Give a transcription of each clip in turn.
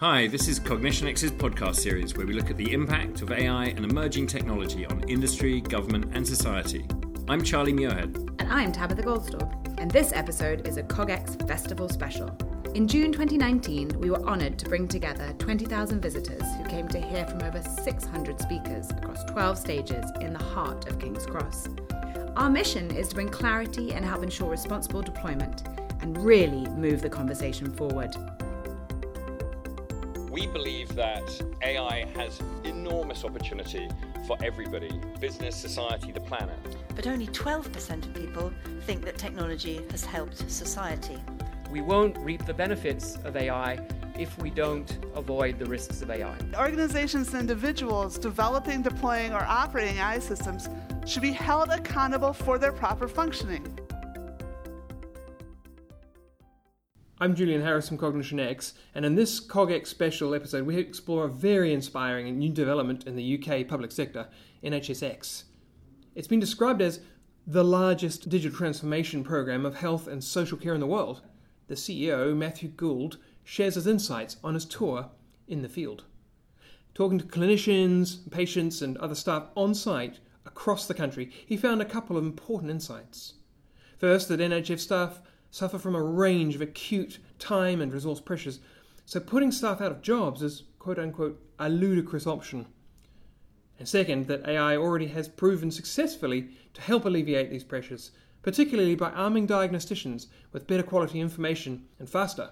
Hi, this is CognitionX's podcast series where we look at the impact of AI and emerging technology on industry, government, and society. I'm Charlie Muirhead. And I'm Tabitha Goldstaub. And this episode is a CogX Festival special. In June 2019, we were honoured to bring together 20,000 visitors who came to hear from over 600 speakers across 12 stages in the heart of King's Cross. Our mission is to bring clarity and help ensure responsible deployment and really move the conversation forward. We believe that AI has enormous opportunity for everybody business, society, the planet. But only 12% of people think that technology has helped society. We won't reap the benefits of AI if we don't avoid the risks of AI. Organizations and individuals developing, deploying, or operating AI systems should be held accountable for their proper functioning. I'm Julian Harris from Cognition X, and in this CogX special episode, we explore a very inspiring and new development in the UK public sector, NHSX. It's been described as the largest digital transformation program of health and social care in the world. The CEO, Matthew Gould, shares his insights on his tour in the field. Talking to clinicians, patients, and other staff on site across the country, he found a couple of important insights. First, that NHS staff suffer from a range of acute time and resource pressures, so putting staff out of jobs is quote unquote a ludicrous option. And second, that AI already has proven successfully to help alleviate these pressures, particularly by arming diagnosticians with better quality information and faster.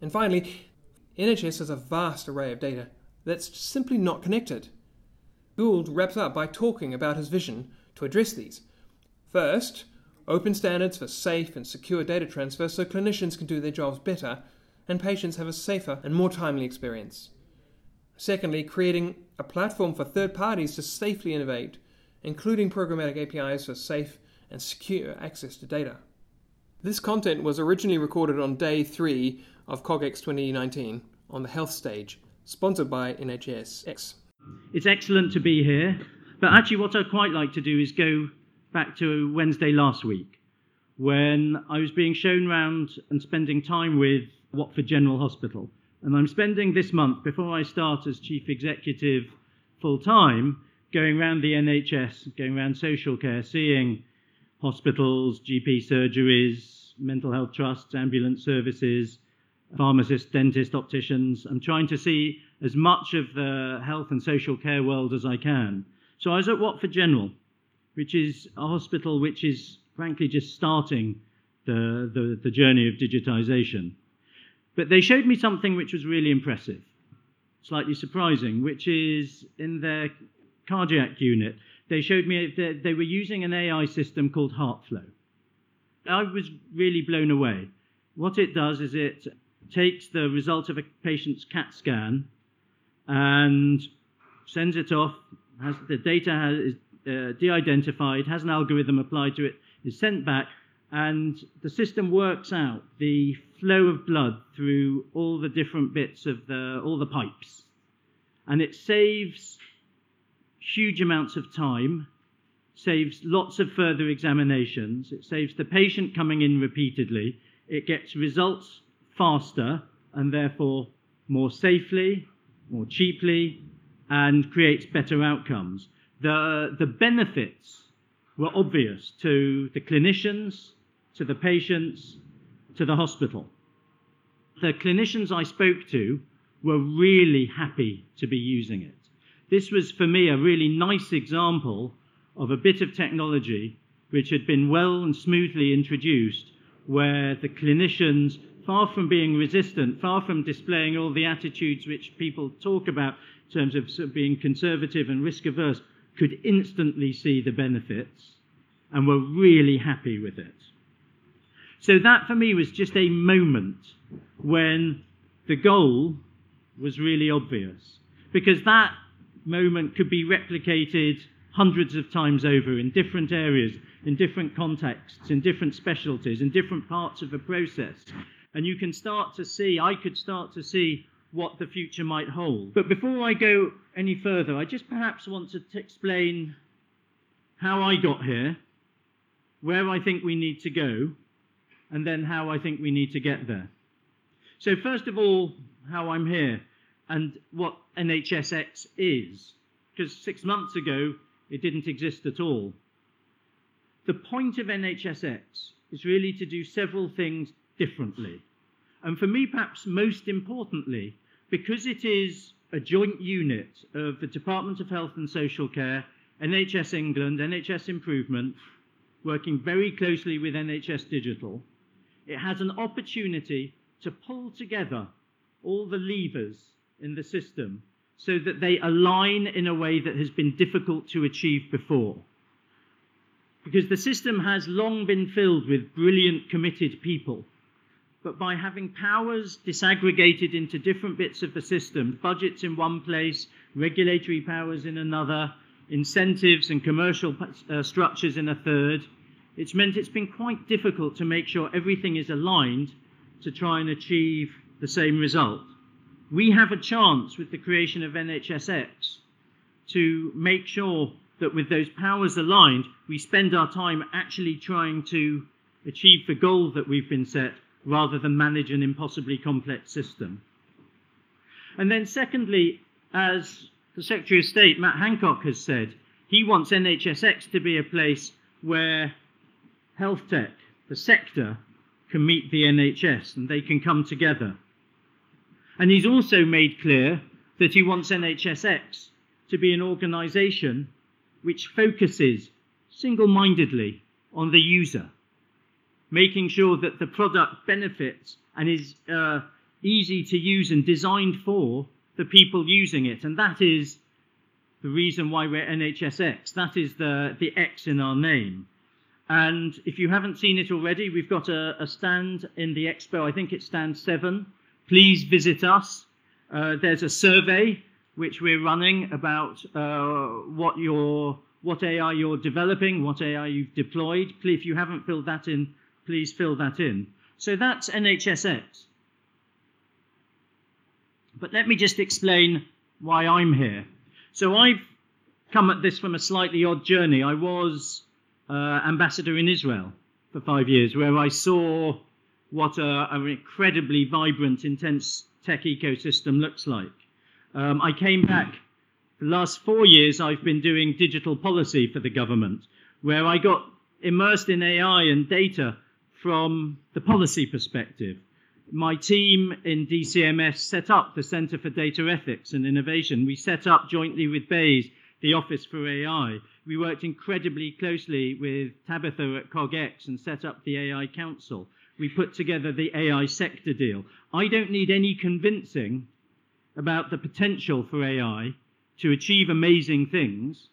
And finally, NHS has a vast array of data that's simply not connected. Gould wraps up by talking about his vision to address these. First, open standards for safe and secure data transfer so clinicians can do their jobs better and patients have a safer and more timely experience. Secondly, creating a platform for third parties to safely innovate, including programmatic APIs for safe and secure access to data. This content was originally recorded on day three of CogX 2019 on the health stage, sponsored by NHSX. It's excellent to be here, but actually, what I'd quite like to do is go back to Wednesday last week when I was being shown around and spending time with Watford General Hospital. And I'm spending this month, before I start as Chief Executive full time, going around the NHS, going around social care, seeing hospitals, GP surgeries, mental health trusts, ambulance services, pharmacists, dentists, opticians. I'm trying to see as much of the health and social care world as I can. So I was at Watford General which is a hospital which is frankly just starting the, the, the journey of digitization. But they showed me something which was really impressive, slightly surprising, which is in their cardiac unit, they showed me that they were using an AI system called HeartFlow. I was really blown away. What it does is it takes the result of a patient's CAT scan and sends it off. Has, the data has, uh, de-identified, has an algorithm applied to it, is sent back, and the system works out the flow of blood through all the different bits of the all the pipes, and it saves huge amounts of time, saves lots of further examinations, it saves the patient coming in repeatedly, it gets results faster and therefore more safely, more cheaply, and creates better outcomes the, the benefits were obvious to the clinicians, to the patients, to the hospital. The clinicians I spoke to were really happy to be using it. This was, for me, a really nice example of a bit of technology which had been well and smoothly introduced, where the clinicians, far from being resistant, far from displaying all the attitudes which people talk about in terms of, of being conservative and risk averse, could instantly see the benefits and were really happy with it. So that for me was just a moment when the goal was really obvious because that moment could be replicated hundreds of times over in different areas, in different contexts, in different specialties, in different parts of a process. And you can start to see, I could start to see what the future might hold. But before I go any further, I just perhaps want to t- explain how I got here, where I think we need to go, and then how I think we need to get there. So, first of all, how I'm here and what NHSX is, because six months ago it didn't exist at all. The point of NHSX is really to do several things differently. And for me, perhaps most importantly, because it is a joint unit of the Department of Health and Social Care, NHS England, NHS Improvement, working very closely with NHS Digital, it has an opportunity to pull together all the levers in the system so that they align in a way that has been difficult to achieve before. Because the system has long been filled with brilliant, committed people. But by having powers disaggregated into different bits of the system, budgets in one place, regulatory powers in another, incentives and commercial uh, structures in a third, it's meant it's been quite difficult to make sure everything is aligned to try and achieve the same result. We have a chance with the creation of NHSX to make sure that with those powers aligned, we spend our time actually trying to achieve the goal that we've been set rather than manage an impossibly complex system. And then, secondly, as the Secretary of State, Matt Hancock, has said, he wants NHSX to be a place where health tech, the sector, can meet the NHS and they can come together. And he's also made clear that he wants NHSX to be an organisation which focuses single mindedly on the user, making sure that the product benefits and is uh, easy to use and designed for the people using it. And that is the reason why we're NHSX. That is the, the X in our name. And if you haven't seen it already, we've got a, a stand in the expo. I think it's stand seven. Please visit us. Uh, there's a survey which we're running about uh, what your what AI you're developing, what AI you've deployed. Please, If you haven't filled that in, please fill that in. So that's NHSX. But let me just explain why I'm here. So I've come at this from a slightly odd journey. I was uh, ambassador in Israel for five years, where I saw what a, an incredibly vibrant, intense tech ecosystem looks like. Um, I came back. The last four years, I've been doing digital policy for the government, where I got immersed in AI and data from the policy perspective. My team in DCMS set up the Center for Data Ethics and Innovation. We set up jointly with BEIS the Office for AI. We worked incredibly closely with Tabitha at CogX and set up the AI Council. We put together the AI sector deal. I don't need any convincing about the potential for AI to achieve amazing things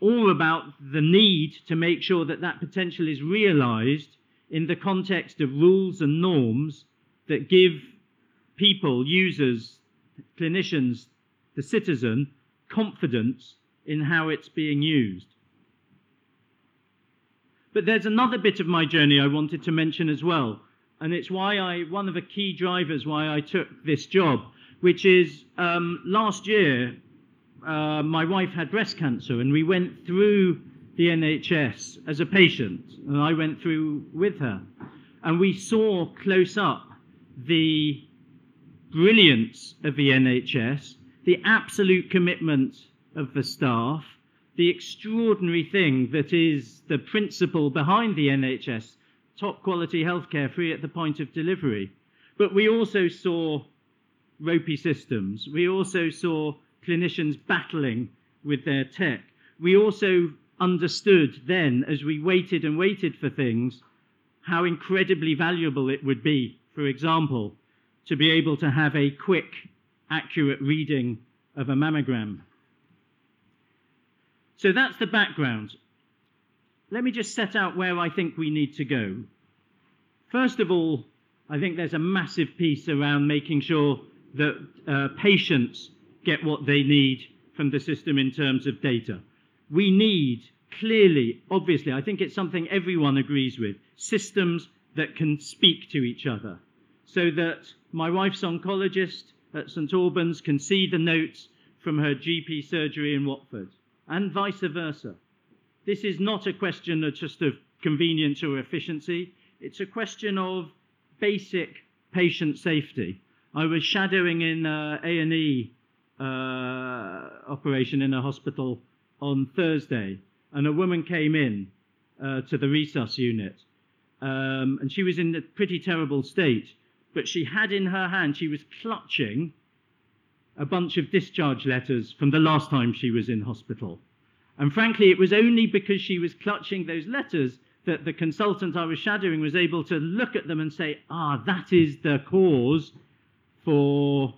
or about the need to make sure that that potential is realized in the context of rules and norms that give people, users, clinicians, the citizen, confidence in how it's being used. But there's another bit of my journey I wanted to mention as well, and it's why I one of the key drivers why I took this job, which is um, last year uh, my wife had breast cancer, and we went through the NHS as a patient, and I went through with her, and we saw close up the brilliance of the NHS the absolute commitment of the staff, the extraordinary thing that is the principle behind the NHS top quality healthcare free at the point of delivery. But we also saw ropey systems. We also saw clinicians battling with their tech. We also understood then, as we waited and waited for things, how incredibly valuable it would be, for example, to be able to have a quick accurate reading of a mammogram. So that's the background. Let me just set out where I think we need to go. First of all, I think there's a massive piece around making sure that uh, patients get what they need from the system in terms of data. We need, clearly, obviously, I think it's something everyone agrees with, systems that can speak to each other. So that my wife's oncologist at St Albans can see the notes from her GP surgery in Watford, and vice versa. This is not a question of just of convenience or efficiency, it's a question of basic patient safety. I was shadowing in uh, A&E uh, operation in a hospital on Thursday, and a woman came in uh, to the resus unit, um, and she was in a pretty terrible state. But she had in her hand, she was clutching a bunch of discharge letters from the last time she was in hospital. And frankly, it was only because she was clutching those letters that the consultant I was shadowing was able to look at them and say, ah, that is the cause for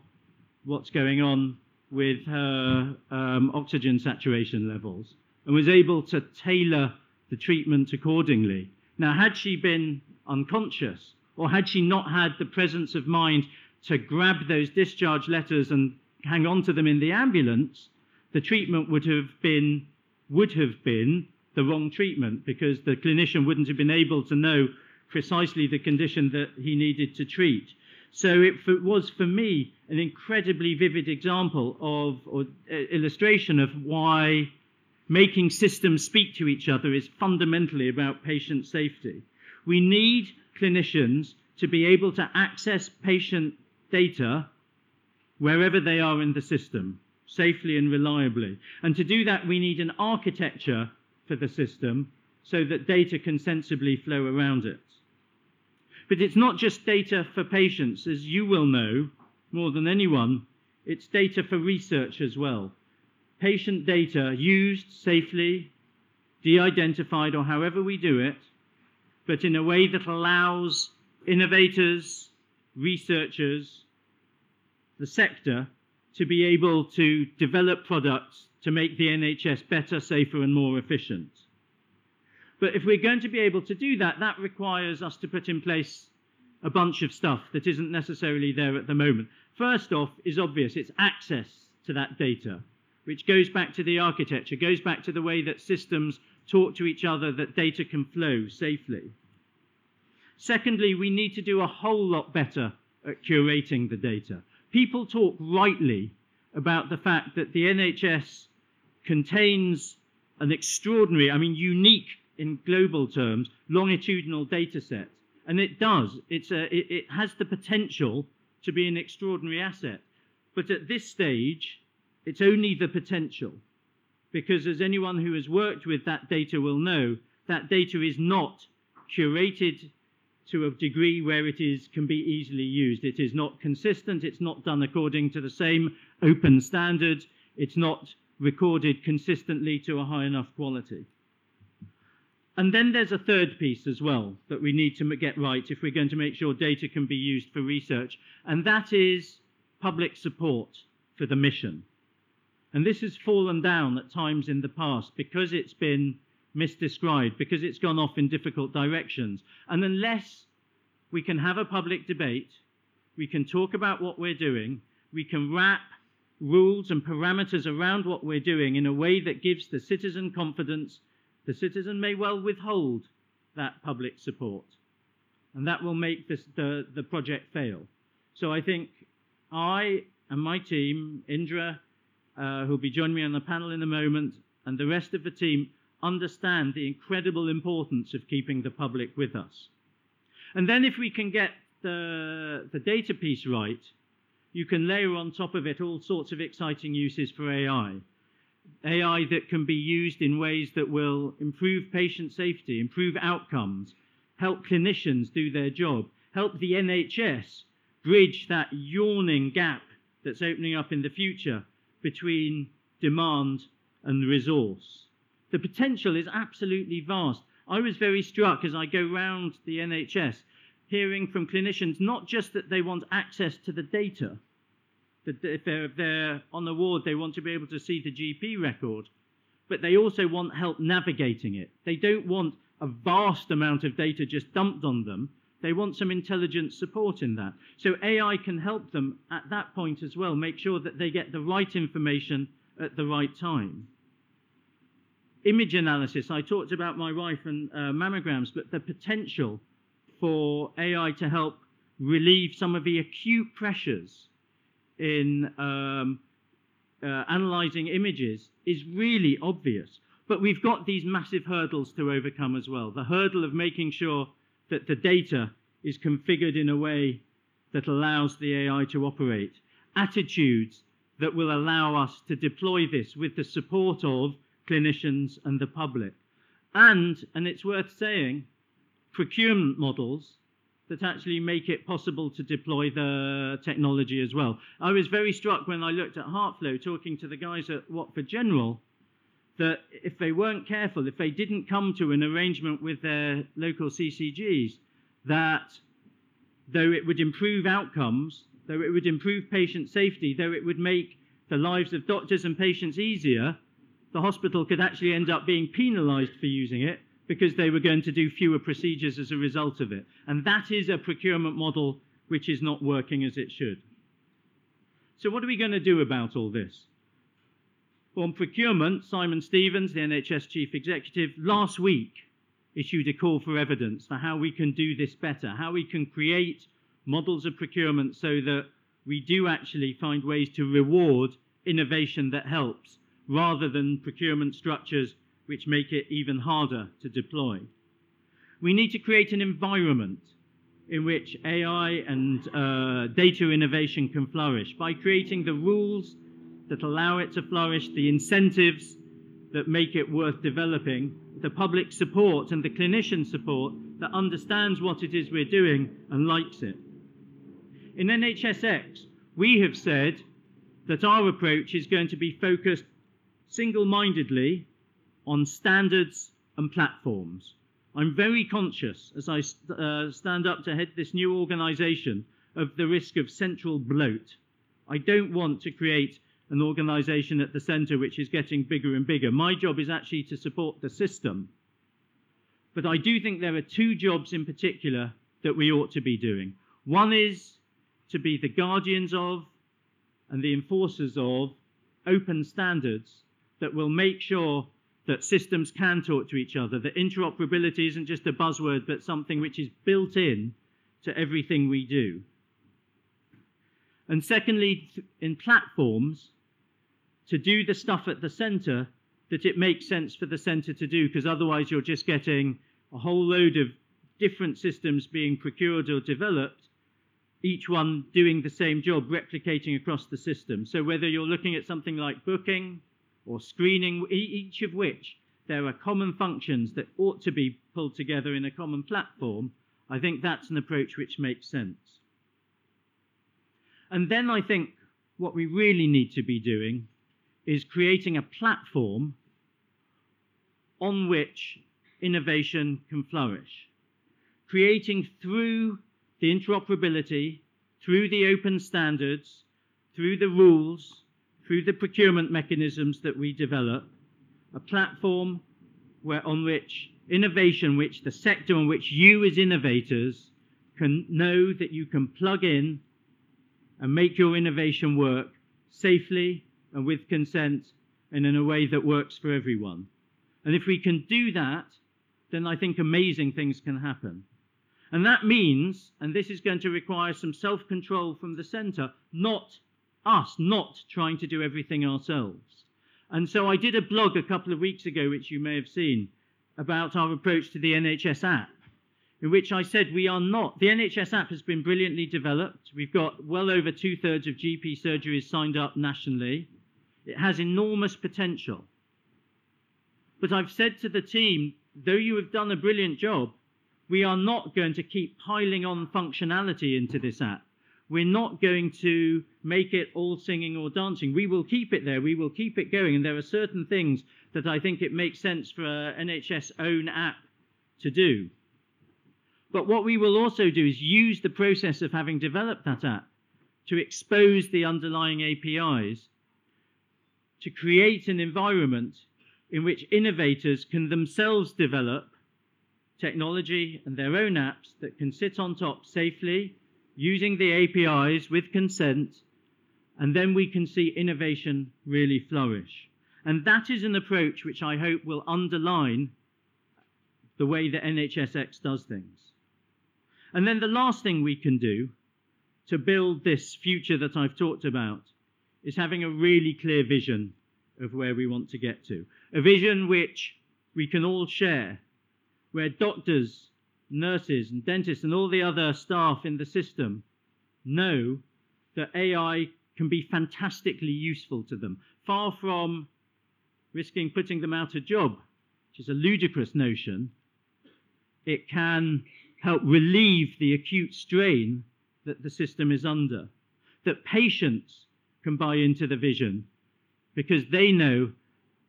what's going on with her um, oxygen saturation levels, and was able to tailor the treatment accordingly. Now, had she been unconscious, or had she not had the presence of mind to grab those discharge letters and hang on to them in the ambulance, the treatment would have been would have been the wrong treatment because the clinician wouldn't have been able to know precisely the condition that he needed to treat. So it was for me an incredibly vivid example of or uh, illustration of why making systems speak to each other is fundamentally about patient safety. We need clinicians to be able to access patient data wherever they are in the system, safely and reliably. And to do that, we need an architecture for the system so that data can sensibly flow around it. But it's not just data for patients, as you will know more than anyone, it's data for research as well. Patient data used safely, de identified, or however we do it, but in a way that allows innovators, researchers, the sector to be able to develop products to make the NHS better, safer, and more efficient. But if we're going to be able to do that, that requires us to put in place a bunch of stuff that isn't necessarily there at the moment. First off is obvious it's access to that data, which goes back to the architecture, goes back to the way that systems talk to each other, that data can flow safely. Secondly, we need to do a whole lot better at curating the data. People talk rightly about the fact that the NHS contains an extraordinary, I mean, unique in global terms, longitudinal data set. And it does. It's a, it, it has the potential to be an extraordinary asset. But at this stage, it's only the potential. Because as anyone who has worked with that data will know, that data is not curated to a degree where it is, can be easily used. It is not consistent, it's not done according to the same open standards, it's not recorded consistently to a high enough quality. And then there's a third piece as well that we need to get right if we're going to make sure data can be used for research, and that is public support for the mission. And this has fallen down at times in the past because it's been misdescribed, because it's gone off in difficult directions. And unless we can have a public debate, we can talk about what we're doing, we can wrap rules and parameters around what we're doing in a way that gives the citizen confidence the citizen may well withhold that public support. And that will make this, the, the project fail. So I think I and my team, Indra, uh, who'll be joining me on the panel in a moment, and the rest of the team understand the incredible importance of keeping the public with us. And then if we can get the, the data piece right, you can layer on top of it all sorts of exciting uses for AI. AI that can be used in ways that will improve patient safety, improve outcomes, help clinicians do their job, help the NHS bridge that yawning gap that's opening up in the future between demand and resource. The potential is absolutely vast. I was very struck as I go round the NHS hearing from clinicians not just that they want access to the data, if they're, if they're on they want to be able to see the GP record, but they also want help navigating it. They don't want a vast amount of data just dumped on them. They want some intelligent support in that. So AI can help them at that point as well, make sure that they get the right information at the right time. Image analysis, I talked about my wife and uh, mammograms, but the potential for AI to help relieve some of the acute pressures in um, uh, analyzing images is really obvious. But we've got these massive hurdles to overcome as well. The hurdle of making sure that the data is configured in a way that allows the AI to operate, attitudes that will allow us to deploy this with the support of clinicians and the public. And, and it's worth saying, procurement models that actually make it possible to deploy the technology as well. I was very struck when I looked at HeartFlow talking to the guys at Watford General that if they weren't careful, if they didn't come to an arrangement with their local CCGs, that though it would improve outcomes, though it would improve patient safety, though it would make the lives of doctors and patients easier, the hospital could actually end up being penalized for using it because they were going to do fewer procedures as a result of it. And that is a procurement model which is not working as it should. So, what are we going to do about all this? On procurement, Simon Stevens, the NHS Chief Executive, last week issued a call for evidence for how we can do this better, how we can create models of procurement so that we do actually find ways to reward innovation that helps rather than procurement structures which make it even harder to deploy. We need to create an environment in which AI and uh, data innovation can flourish by creating the rules that allow it to flourish, the incentives that make it worth developing, the public support and the clinician support that understands what it is we're doing and likes it. In NHSX, we have said that our approach is going to be focused single mindedly on standards and platforms. I'm very conscious as I uh, stand up to head this new organization of the risk of central bloat. I don't want to create an organization at the center which is getting bigger and bigger. My job is actually to support the system. But I do think there are two jobs in particular that we ought to be doing. One is to be the guardians of and the enforcers of open standards that will make sure that systems can talk to each other, that interoperability isn't just a buzzword, but something which is built in to everything we do. And secondly, in platforms, to do the stuff at the center that it makes sense for the center to do, because otherwise you're just getting a whole load of different systems being procured or developed, each one doing the same job, replicating across the system. So whether you're looking at something like booking or screening, each of which there are common functions that ought to be pulled together in a common platform, I think that's an approach which makes sense. And then I think what we really need to be doing is creating a platform on which innovation can flourish. Creating through the interoperability, through the open standards, through the rules, through the procurement mechanisms that we develop, a platform where, on which innovation, which the sector on which you as innovators can know that you can plug in and make your innovation work safely and with consent and in a way that works for everyone. And if we can do that, then I think amazing things can happen. And that means, and this is going to require some self control from the centre, not us not trying to do everything ourselves. And so I did a blog a couple of weeks ago, which you may have seen, about our approach to the NHS app, in which I said we are not. The NHS app has been brilliantly developed. We've got well over two thirds of GP surgeries signed up nationally. It has enormous potential. But I've said to the team, though you have done a brilliant job, we are not going to keep piling on functionality into this app. We're not going to make it all singing or dancing. We will keep it there. We will keep it going. And there are certain things that I think it makes sense for NHS own app to do. But what we will also do is use the process of having developed that app to expose the underlying APIs to create an environment in which innovators can themselves develop technology and their own apps that can sit on top safely using the APIs with consent, and then we can see innovation really flourish. And that is an approach which I hope will underline the way that NHSX does things. And then the last thing we can do to build this future that I've talked about is having a really clear vision of where we want to get to. A vision which we can all share, where doctors, nurses, and dentists, and all the other staff in the system know that AI can be fantastically useful to them, far from risking putting them out of job, which is a ludicrous notion. It can help relieve the acute strain that the system is under, that patients can buy into the vision because they know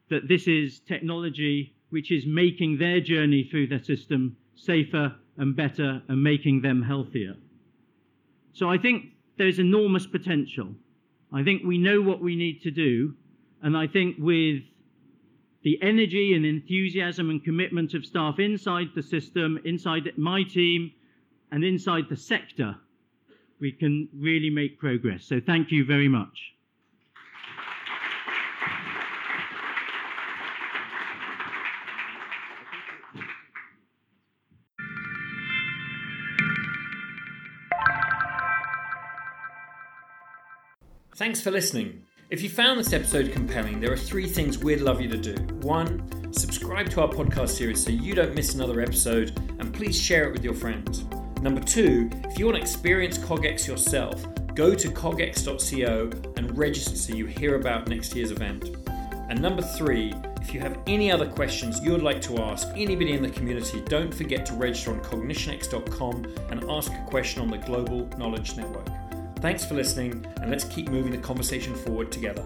that this is technology which is making their journey through the system safer and better and making them healthier. So I think there's enormous potential. I think we know what we need to do. And I think with the energy and enthusiasm and commitment of staff inside the system, inside my team, and inside the sector, we can really make progress. So thank you very much. Thanks for listening. If you found this episode compelling, there are three things we'd love you to do. One, subscribe to our podcast series so you don't miss another episode, and please share it with your friends. Number two, if you want to experience CogX yourself, go to cogx.co and register so you hear about next year's event. And number three, if you have any other questions you would like to ask anybody in the community, don't forget to register on cognitionx.com and ask a question on the Global Knowledge Network. Thanks for listening, and let's keep moving the conversation forward together.